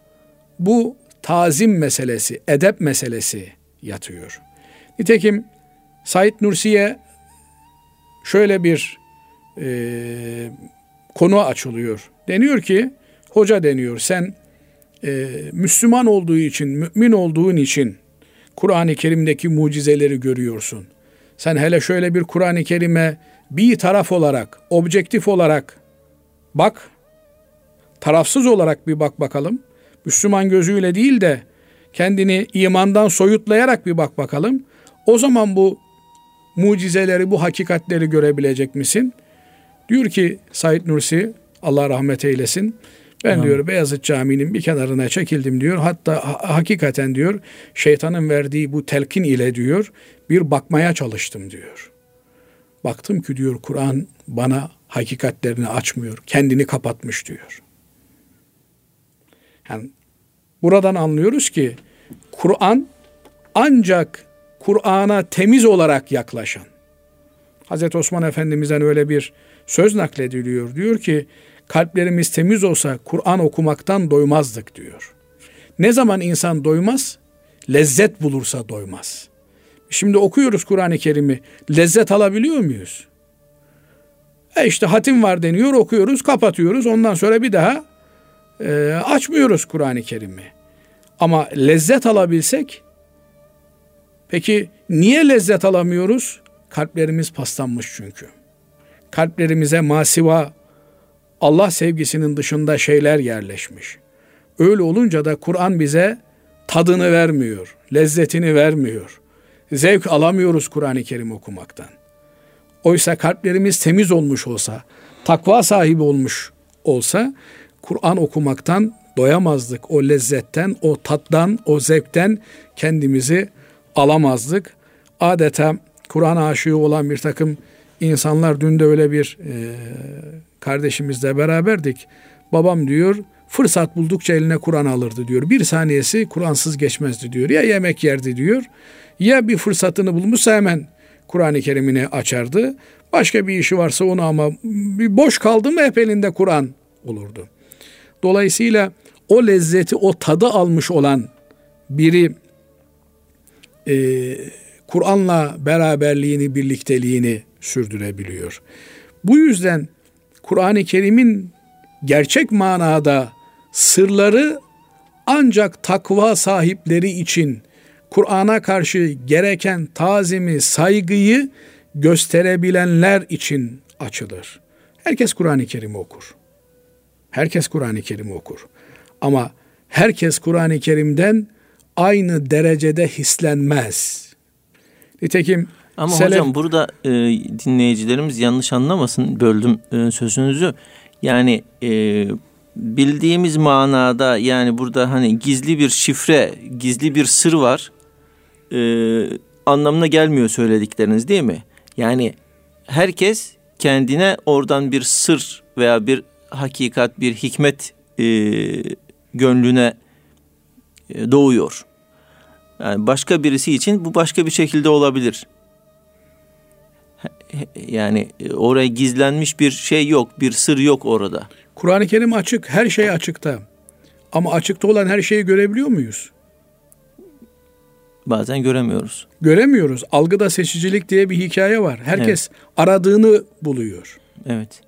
bu tazim meselesi, edep meselesi yatıyor. Nitekim Said Nursi'ye şöyle bir e, konu açılıyor. Deniyor ki, hoca deniyor sen e, Müslüman olduğu için, mümin olduğun için Kur'an-ı Kerim'deki mucizeleri görüyorsun. Sen hele şöyle bir Kur'an-ı Kerim'e bir taraf olarak, objektif olarak bak, tarafsız olarak bir bak bakalım. Müslüman gözüyle değil de kendini imandan soyutlayarak bir bak bakalım. O zaman bu mucizeleri, bu hakikatleri görebilecek misin? Diyor ki Said Nursi, Allah rahmet eylesin. Ben Hı. diyor Beyazıt Camii'nin bir kenarına çekildim diyor. Hatta ha- hakikaten diyor şeytanın verdiği bu telkin ile diyor bir bakmaya çalıştım diyor. Baktım ki diyor Kur'an bana hakikatlerini açmıyor. Kendini kapatmış diyor. Yani buradan anlıyoruz ki Kur'an ancak Kur'an'a temiz olarak yaklaşan. Hazreti Osman Efendimiz'den öyle bir söz naklediliyor. Diyor ki kalplerimiz temiz olsa Kur'an okumaktan doymazdık diyor. Ne zaman insan doymaz? Lezzet bulursa doymaz. Şimdi okuyoruz Kur'an-ı Kerim'i. Lezzet alabiliyor muyuz? E işte hatim var deniyor okuyoruz kapatıyoruz ondan sonra bir daha e, açmıyoruz Kur'an-ı Kerim'i. Ama lezzet alabilsek, peki niye lezzet alamıyoruz? Kalplerimiz paslanmış çünkü. Kalplerimize masiva, Allah sevgisinin dışında şeyler yerleşmiş. Öyle olunca da Kur'an bize tadını vermiyor, lezzetini vermiyor. Zevk alamıyoruz Kur'an-ı Kerim okumaktan. Oysa kalplerimiz temiz olmuş olsa, takva sahibi olmuş olsa Kur'an okumaktan doyamazdık. O lezzetten, o tattan, o zevkten kendimizi alamazdık. Adeta Kur'an aşığı olan bir takım insanlar dün de öyle bir e, kardeşimizle beraberdik. Babam diyor fırsat buldukça eline Kur'an alırdı diyor. Bir saniyesi Kur'ansız geçmezdi diyor. Ya yemek yerdi diyor. Ya bir fırsatını bulmuşsa hemen Kur'an-ı Kerim'ini açardı. Başka bir işi varsa onu ama bir boş kaldı mı hep elinde Kur'an olurdu. Dolayısıyla o lezzeti, o tadı almış olan biri e, Kur'an'la beraberliğini, birlikteliğini sürdürebiliyor. Bu yüzden Kur'an-ı Kerim'in gerçek manada sırları ancak takva sahipleri için Kur'an'a karşı gereken tazimi, saygıyı gösterebilenler için açılır. Herkes Kur'an-ı Kerim okur. Herkes Kur'an-ı Kerim okur. Ama herkes Kur'an-ı Kerim'den aynı derecede hislenmez. Nitekim ama Selef... hocam burada e, dinleyicilerimiz yanlış anlamasın böldüm e, sözünüzü. Yani e, bildiğimiz manada yani burada hani gizli bir şifre, gizli bir sır var e, anlamına gelmiyor söyledikleriniz değil mi? Yani herkes kendine oradan bir sır veya bir hakikat, bir hikmet e, gönlüne e, doğuyor. Yani başka birisi için bu başka bir şekilde olabilir. Yani e, oraya gizlenmiş bir şey yok, bir sır yok orada. Kur'an-ı Kerim açık, her şey açıkta. Ama açıkta olan her şeyi görebiliyor muyuz? Bazen göremiyoruz. Göremiyoruz. Algıda seçicilik diye bir hikaye var. Herkes evet. aradığını buluyor. Evet.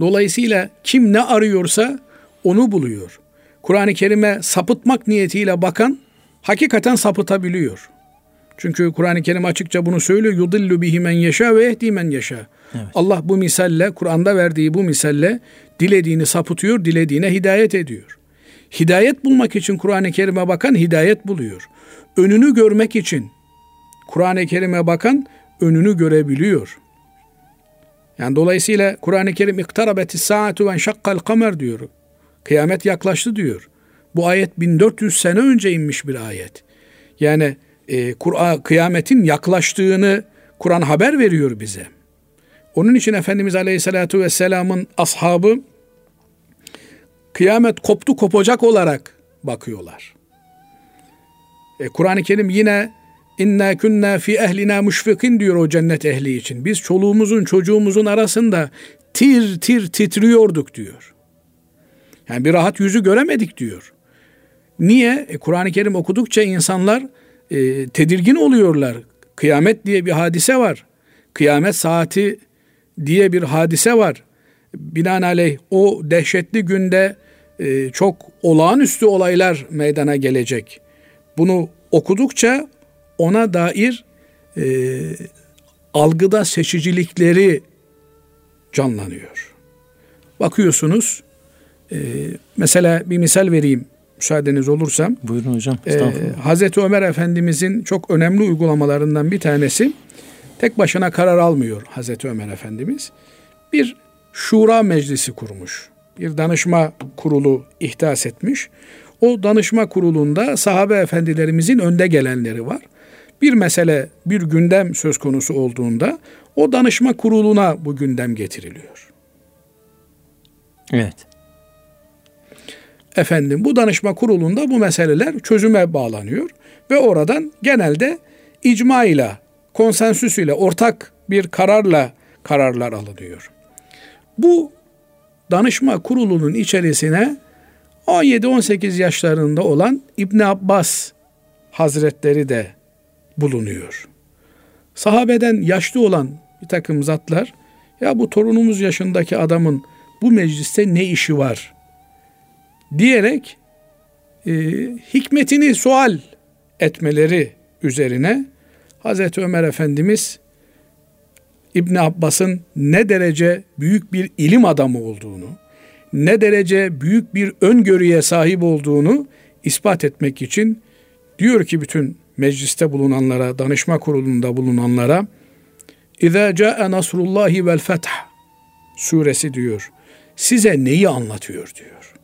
Dolayısıyla kim ne arıyorsa onu buluyor. Kur'an-ı Kerim'e sapıtmak niyetiyle bakan hakikaten sapıtabiliyor. Çünkü Kur'an-ı Kerim açıkça bunu söylüyor. Yudillu bihi men yeşâ ve ehdi men yeşâ. Evet. Allah bu misalle, Kur'an'da verdiği bu misalle dilediğini sapıtıyor, dilediğine hidayet ediyor. Hidayet bulmak için Kur'an-ı Kerim'e bakan hidayet buluyor. Önünü görmek için Kur'an-ı Kerim'e bakan önünü görebiliyor. Yani dolayısıyla Kur'an-ı Kerim iktarabeti saatu ve şakkal kamer diyor. Kıyamet yaklaştı diyor. Bu ayet 1400 sene önce inmiş bir ayet. Yani e, Kur'an kıyametin yaklaştığını Kur'an haber veriyor bize. Onun için Efendimiz Aleyhisselatü Vesselam'ın ashabı kıyamet koptu kopacak olarak bakıyorlar. E, Kur'an-ı Kerim yine inna kunna fi ehlina müşfikin diyor o cennet ehli için. Biz çoluğumuzun çocuğumuzun arasında tir tir titriyorduk diyor. Yani bir rahat yüzü göremedik diyor. Niye? E, Kur'an-ı Kerim okudukça insanlar e, tedirgin oluyorlar. Kıyamet diye bir hadise var. Kıyamet saati diye bir hadise var. Binaenaleyh o dehşetli günde e, çok olağanüstü olaylar meydana gelecek. Bunu okudukça ona dair e, algıda seçicilikleri canlanıyor. Bakıyorsunuz, e, mesela bir misal vereyim müsaadeniz olursa. Buyurun hocam. E, Hazreti Ömer Efendimizin çok önemli uygulamalarından bir tanesi, tek başına karar almıyor Hazreti Ömer Efendimiz. Bir şura meclisi kurmuş. Bir danışma kurulu ihdas etmiş. O danışma kurulunda sahabe efendilerimizin önde gelenleri var. Bir mesele, bir gündem söz konusu olduğunda o danışma kuruluna bu gündem getiriliyor. Evet. Efendim bu danışma kurulunda bu meseleler çözüme bağlanıyor ve oradan genelde icma ile, konsensüs ile, ortak bir kararla kararlar alınıyor. Bu danışma kurulunun içerisine 17-18 yaşlarında olan İbn Abbas Hazretleri de bulunuyor. Sahabeden yaşlı olan bir takım zatlar ya bu torunumuz yaşındaki adamın bu mecliste ne işi var diyerek e, hikmetini sual etmeleri üzerine Hazreti Ömer Efendimiz İbn Abbas'ın ne derece büyük bir ilim adamı olduğunu, ne derece büyük bir öngörüye sahip olduğunu ispat etmek için diyor ki bütün mecliste bulunanlara, danışma kurulunda bulunanlara İza ca'e nasrullahi vel feth suresi diyor. Size neyi anlatıyor diyor.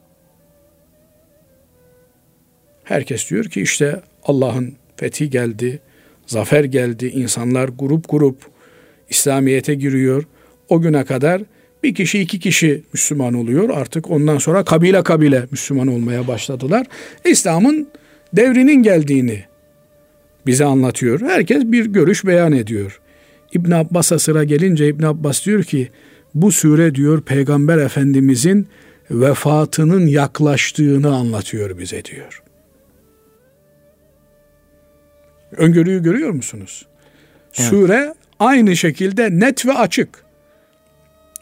Herkes diyor ki işte Allah'ın fethi geldi, zafer geldi, insanlar grup grup İslamiyet'e giriyor. O güne kadar bir kişi iki kişi Müslüman oluyor. Artık ondan sonra kabile kabile Müslüman olmaya başladılar. İslam'ın devrinin geldiğini bize anlatıyor. Herkes bir görüş beyan ediyor. İbn Abbas'a sıra gelince İbn Abbas diyor ki bu sure diyor Peygamber Efendimizin vefatının yaklaştığını anlatıyor bize diyor. Öngörüyü görüyor musunuz? Evet. Sure aynı şekilde net ve açık.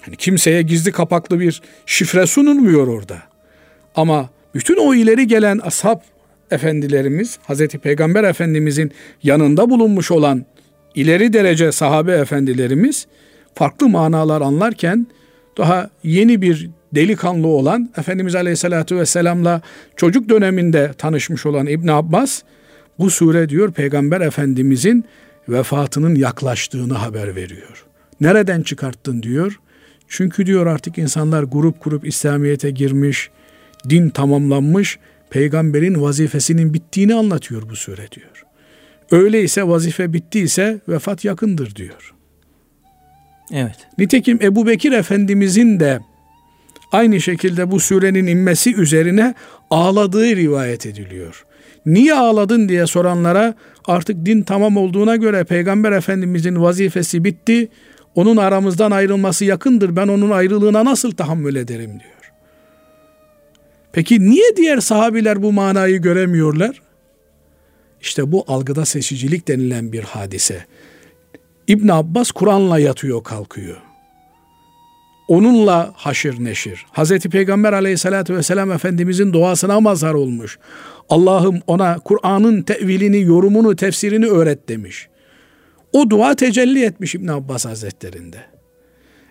Hani kimseye gizli kapaklı bir şifre sunulmuyor orada. Ama bütün o ileri gelen ashab efendilerimiz, Hazreti Peygamber Efendimizin yanında bulunmuş olan ileri derece sahabe efendilerimiz farklı manalar anlarken daha yeni bir delikanlı olan Efendimiz Aleyhisselatü Vesselam'la çocuk döneminde tanışmış olan İbn Abbas bu sure diyor Peygamber Efendimizin vefatının yaklaştığını haber veriyor. Nereden çıkarttın diyor. Çünkü diyor artık insanlar grup grup İslamiyet'e girmiş, din tamamlanmış, peygamberin vazifesinin bittiğini anlatıyor bu sure diyor. Öyleyse vazife bittiyse vefat yakındır diyor. Evet. Nitekim Ebu Bekir Efendimizin de aynı şekilde bu surenin inmesi üzerine ağladığı rivayet ediliyor. Niye ağladın diye soranlara artık din tamam olduğuna göre Peygamber Efendimizin vazifesi bitti. Onun aramızdan ayrılması yakındır. Ben onun ayrılığına nasıl tahammül ederim diyor. Peki niye diğer sahabiler bu manayı göremiyorlar? İşte bu algıda seçicilik denilen bir hadise. İbn Abbas Kur'an'la yatıyor kalkıyor. Onunla haşır neşir. Hazreti Peygamber aleyhissalatü vesselam Efendimizin duasına mazhar olmuş. Allah'ım ona Kur'an'ın tevilini, yorumunu, tefsirini öğret demiş. O dua tecelli etmiş İbn Abbas Hazretlerinde.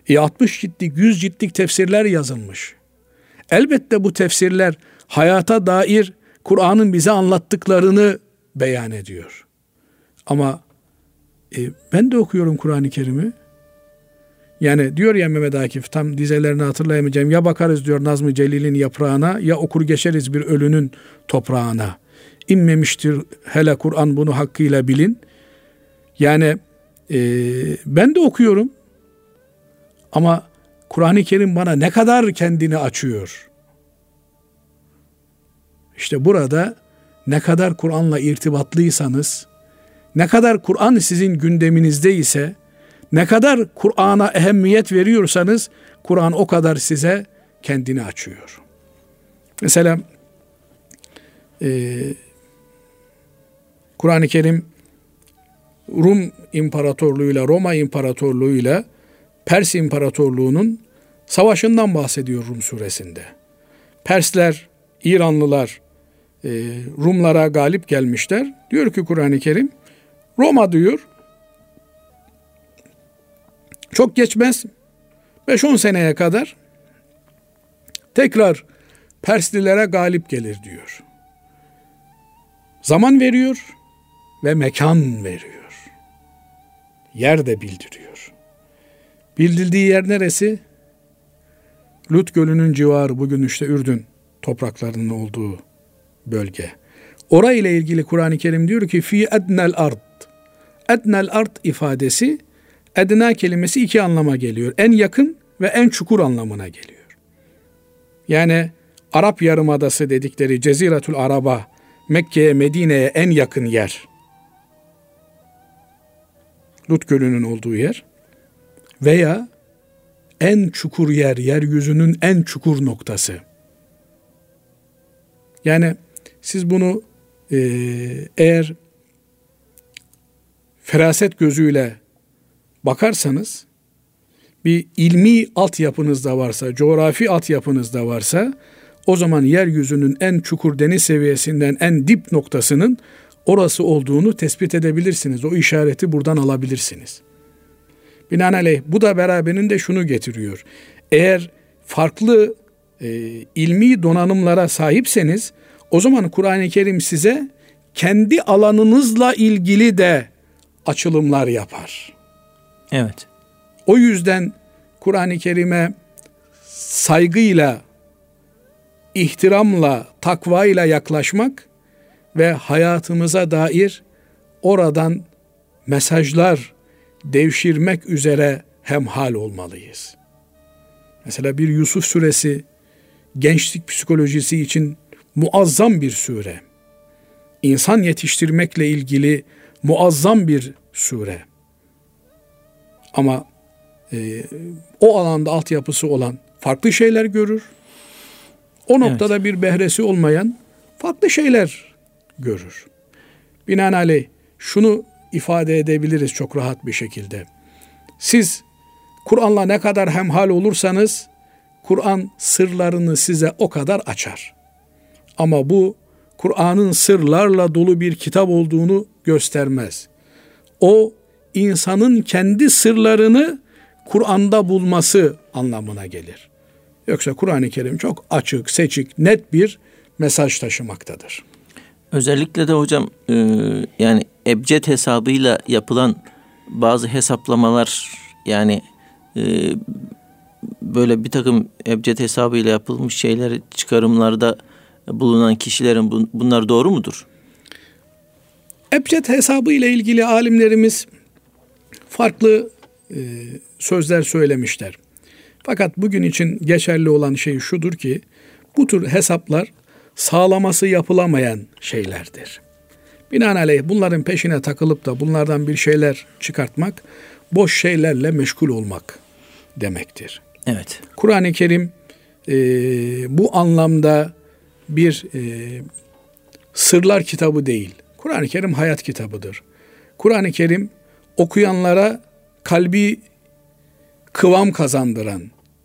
E 60 ciltlik, 100 ciltlik tefsirler yazılmış. Elbette bu tefsirler hayata dair Kur'an'ın bize anlattıklarını beyan ediyor. Ama e, ben de okuyorum Kur'an-ı Kerim'i. Yani diyor ya Mehmet Akif tam dizelerini hatırlayamayacağım. Ya bakarız diyor Nazım Celil'in yaprağına ya okur geçeriz bir ölünün toprağına. İnmemiştir hele Kur'an bunu hakkıyla bilin. Yani e, ben de okuyorum. Ama Kur'an-ı Kerim bana ne kadar kendini açıyor. İşte burada ne kadar Kur'an'la irtibatlıysanız, ne kadar Kur'an sizin gündeminizde ise, ne kadar Kur'an'a ehemmiyet veriyorsanız, Kur'an o kadar size kendini açıyor. Mesela e, Kur'an-ı Kerim Rum İmparatorluğu'yla, Roma İmparatorluğu'yla Pers İmparatorluğu'nun savaşından bahsediyor Rum suresinde. Persler, İranlılar e, Rumlara galip gelmişler. Diyor ki Kur'an-ı Kerim, Roma diyor, çok geçmez, 5-10 seneye kadar tekrar Perslilere galip gelir diyor. Zaman veriyor ve mekan veriyor. Yer de bildiriyor. Bildirdiği yer neresi? Lut Gölü'nün civarı bugün işte Ürdün topraklarının olduğu bölge. Orayla ilgili Kur'an-ı Kerim diyor ki fi ednel ard. Ednel ard ifadesi edna kelimesi iki anlama geliyor. En yakın ve en çukur anlamına geliyor. Yani Arap Yarımadası dedikleri Ceziretul Araba, Mekke'ye, Medine'ye en yakın yer. Lut Gölü'nün olduğu yer. Veya en çukur yer, yeryüzünün en çukur noktası. Yani siz bunu e, eğer feraset gözüyle bakarsanız bir ilmi altyapınız da varsa, coğrafi altyapınız da varsa o zaman yeryüzünün en çukur deniz seviyesinden en dip noktasının orası olduğunu tespit edebilirsiniz. O işareti buradan alabilirsiniz. Binaenaleyh bu da beraberinde şunu getiriyor. Eğer farklı e, ilmi donanımlara sahipseniz o zaman Kur'an-ı Kerim size kendi alanınızla ilgili de açılımlar yapar. Evet. O yüzden Kur'an-ı Kerim'e saygıyla, ihtiramla, takvayla yaklaşmak ve hayatımıza dair oradan mesajlar devşirmek üzere hemhal olmalıyız. Mesela bir Yusuf suresi gençlik psikolojisi için muazzam bir sure. İnsan yetiştirmekle ilgili muazzam bir sure. Ama e, o alanda altyapısı olan farklı şeyler görür. O noktada evet. bir behresi olmayan farklı şeyler görür. Binaenaleyh şunu ifade edebiliriz çok rahat bir şekilde. Siz Kur'an'la ne kadar hemhal olursanız Kur'an sırlarını size o kadar açar. Ama bu Kur'an'ın sırlarla dolu bir kitap olduğunu göstermez. O insanın kendi sırlarını Kur'an'da bulması anlamına gelir. Yoksa Kur'an-ı Kerim çok açık, seçik, net bir mesaj taşımaktadır. Özellikle de hocam e, yani ebced hesabıyla yapılan bazı hesaplamalar yani e, böyle bir takım ebced hesabıyla yapılmış şeyler çıkarımlarda bulunan kişilerin bunlar doğru mudur? Ebced hesabı ile ilgili alimlerimiz farklı e, sözler söylemişler. Fakat bugün için geçerli olan şey şudur ki bu tür hesaplar sağlaması yapılamayan şeylerdir. Binaenaleyh bunların peşine takılıp da bunlardan bir şeyler çıkartmak boş şeylerle meşgul olmak demektir. Evet. Kur'an-ı Kerim e, bu anlamda bir e, sırlar kitabı değil. Kur'an-ı Kerim hayat kitabıdır. Kur'an-ı Kerim okuyanlara kalbi kıvam kazandıran,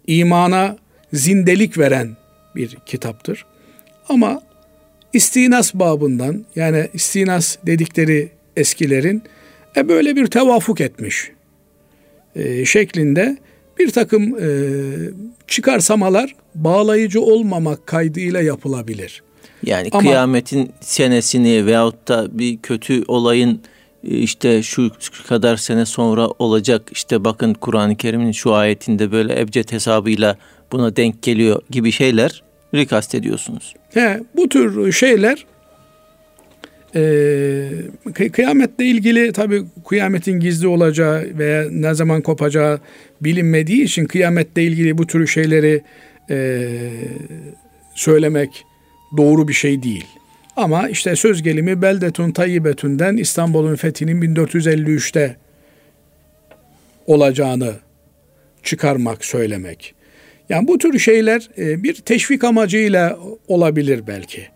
imana zindelik veren bir kitaptır. Ama istinas babından yani istinas dedikleri eskilerin e böyle bir tevafuk etmiş e, şeklinde bir takım e, çıkarsamalar bağlayıcı olmamak kaydıyla yapılabilir. Yani Ama, kıyametin senesini veyahut da bir kötü olayın e, işte şu kadar sene sonra olacak işte bakın Kur'an-ı Kerim'in şu ayetinde böyle ebced hesabıyla buna denk geliyor gibi şeyler rikast ediyorsunuz. He, bu tür şeyler e, kıyametle ilgili tabi kıyametin gizli olacağı veya ne zaman kopacağı bilinmediği için kıyametle ilgili bu tür şeyleri e, söylemek doğru bir şey değil. Ama işte söz gelimi Beldetun Tayyibetün'den İstanbul'un fethinin 1453'te olacağını çıkarmak, söylemek. Yani bu tür şeyler e, bir teşvik amacıyla olabilir belki.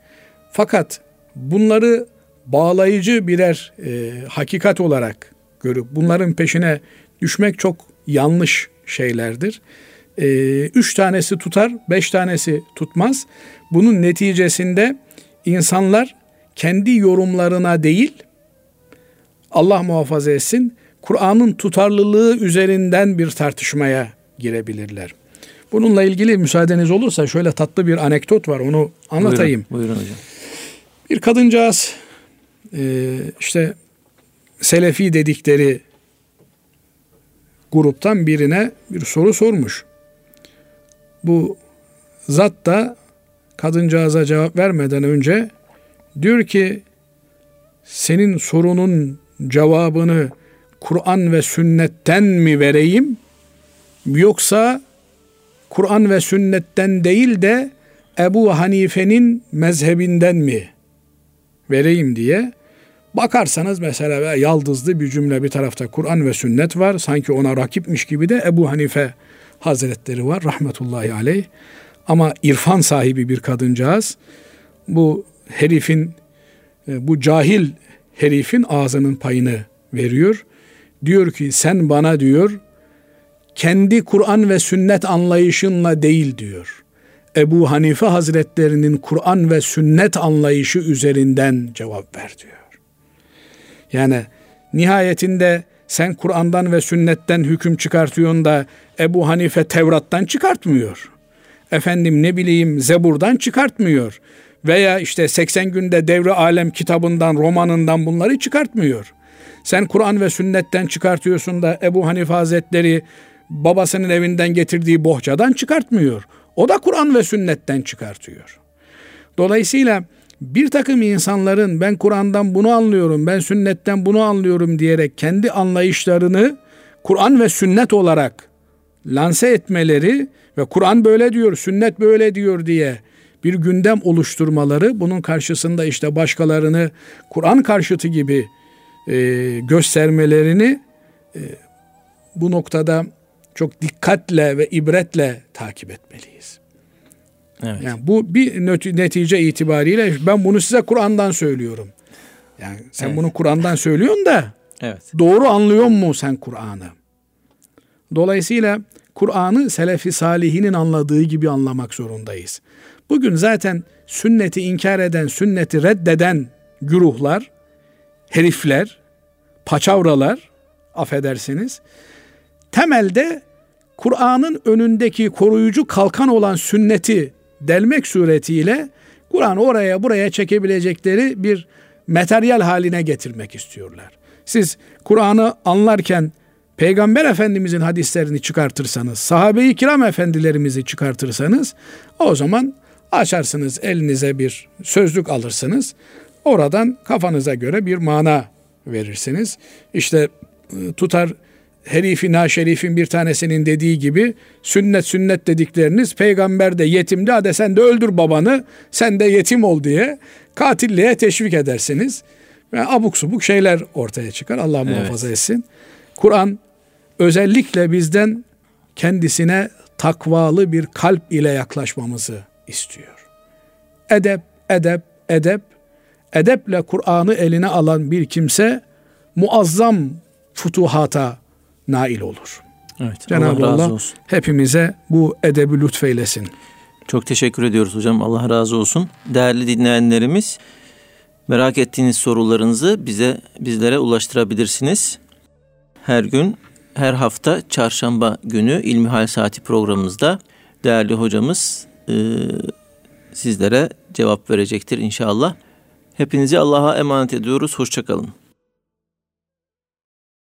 Fakat bunları bağlayıcı birer e, hakikat olarak görüp bunların peşine düşmek çok yanlış şeylerdir. E, üç tanesi tutar, beş tanesi tutmaz. Bunun neticesinde insanlar kendi yorumlarına değil, Allah muhafaza etsin, Kur'an'ın tutarlılığı üzerinden bir tartışmaya girebilirler. Bununla ilgili müsaadeniz olursa şöyle tatlı bir anekdot var onu anlatayım. Buyurun, buyurun hocam. Bir kadıncağız e, işte Selefi dedikleri gruptan birine bir soru sormuş. Bu zat da kadıncağıza cevap vermeden önce diyor ki senin sorunun cevabını Kur'an ve sünnetten mi vereyim yoksa Kur'an ve sünnetten değil de Ebu Hanife'nin mezhebinden mi vereyim diye bakarsanız mesela yaldızlı bir cümle bir tarafta Kur'an ve sünnet var. Sanki ona rakipmiş gibi de Ebu Hanife Hazretleri var rahmetullahi aleyh. Ama irfan sahibi bir kadıncağız bu herifin e, bu cahil herifin ağzının payını veriyor. Diyor ki sen bana diyor kendi Kur'an ve sünnet anlayışınla değil diyor. Ebu Hanife Hazretlerinin Kur'an ve sünnet anlayışı üzerinden cevap ver diyor. Yani nihayetinde sen Kur'an'dan ve sünnetten hüküm çıkartıyorsun da Ebu Hanife Tevrat'tan çıkartmıyor. Efendim ne bileyim Zebur'dan çıkartmıyor. Veya işte 80 günde devre alem kitabından, romanından bunları çıkartmıyor. Sen Kur'an ve sünnetten çıkartıyorsun da Ebu Hanife Hazretleri babasının evinden getirdiği bohçadan çıkartmıyor. O da Kur'an ve sünnetten çıkartıyor. Dolayısıyla bir takım insanların ben Kur'an'dan bunu anlıyorum, ben sünnetten bunu anlıyorum diyerek kendi anlayışlarını Kur'an ve sünnet olarak lanse etmeleri ve Kur'an böyle diyor, sünnet böyle diyor diye bir gündem oluşturmaları, bunun karşısında işte başkalarını Kur'an karşıtı gibi e, göstermelerini e, bu noktada çok dikkatle ve ibretle takip etmeliyiz. Evet. Yani bu bir netice itibariyle ben bunu size Kur'an'dan söylüyorum. Yani sen evet. bunu Kur'an'dan söylüyorsun da evet. doğru anlıyor mu sen Kur'an'ı? Dolayısıyla Kur'an'ı Selefi Salihinin anladığı gibi anlamak zorundayız. Bugün zaten sünneti inkar eden, sünneti reddeden güruhlar, herifler, paçavralar, affedersiniz, temelde Kur'an'ın önündeki koruyucu kalkan olan sünneti delmek suretiyle Kur'an'ı oraya buraya çekebilecekleri bir materyal haline getirmek istiyorlar. Siz Kur'an'ı anlarken Peygamber Efendimizin hadislerini çıkartırsanız, sahabe-i kiram efendilerimizi çıkartırsanız o zaman açarsınız elinize bir sözlük alırsınız. Oradan kafanıza göre bir mana verirsiniz. İşte e, tutar Herifi Naşerif'in bir tanesinin dediği gibi sünnet sünnet dedikleriniz peygamber de yetimdi hadi sen de öldür babanı sen de yetim ol diye katilliğe teşvik edersiniz. Ve abuk subuk şeyler ortaya çıkar. Allah evet. muhafaza etsin. Kur'an özellikle bizden kendisine takvalı bir kalp ile yaklaşmamızı istiyor. Edep, edep, edep. Edeple Kur'an'ı eline alan bir kimse muazzam futuhata nail olur. Evet, Cenab-ı Allah, Allah olsun. hepimize bu edebi lütfeylesin. Çok teşekkür ediyoruz hocam. Allah razı olsun. Değerli dinleyenlerimiz merak ettiğiniz sorularınızı bize bizlere ulaştırabilirsiniz. Her gün her hafta çarşamba günü İlmihal Saati programımızda değerli hocamız e, sizlere cevap verecektir inşallah. Hepinizi Allah'a emanet ediyoruz. Hoşçakalın.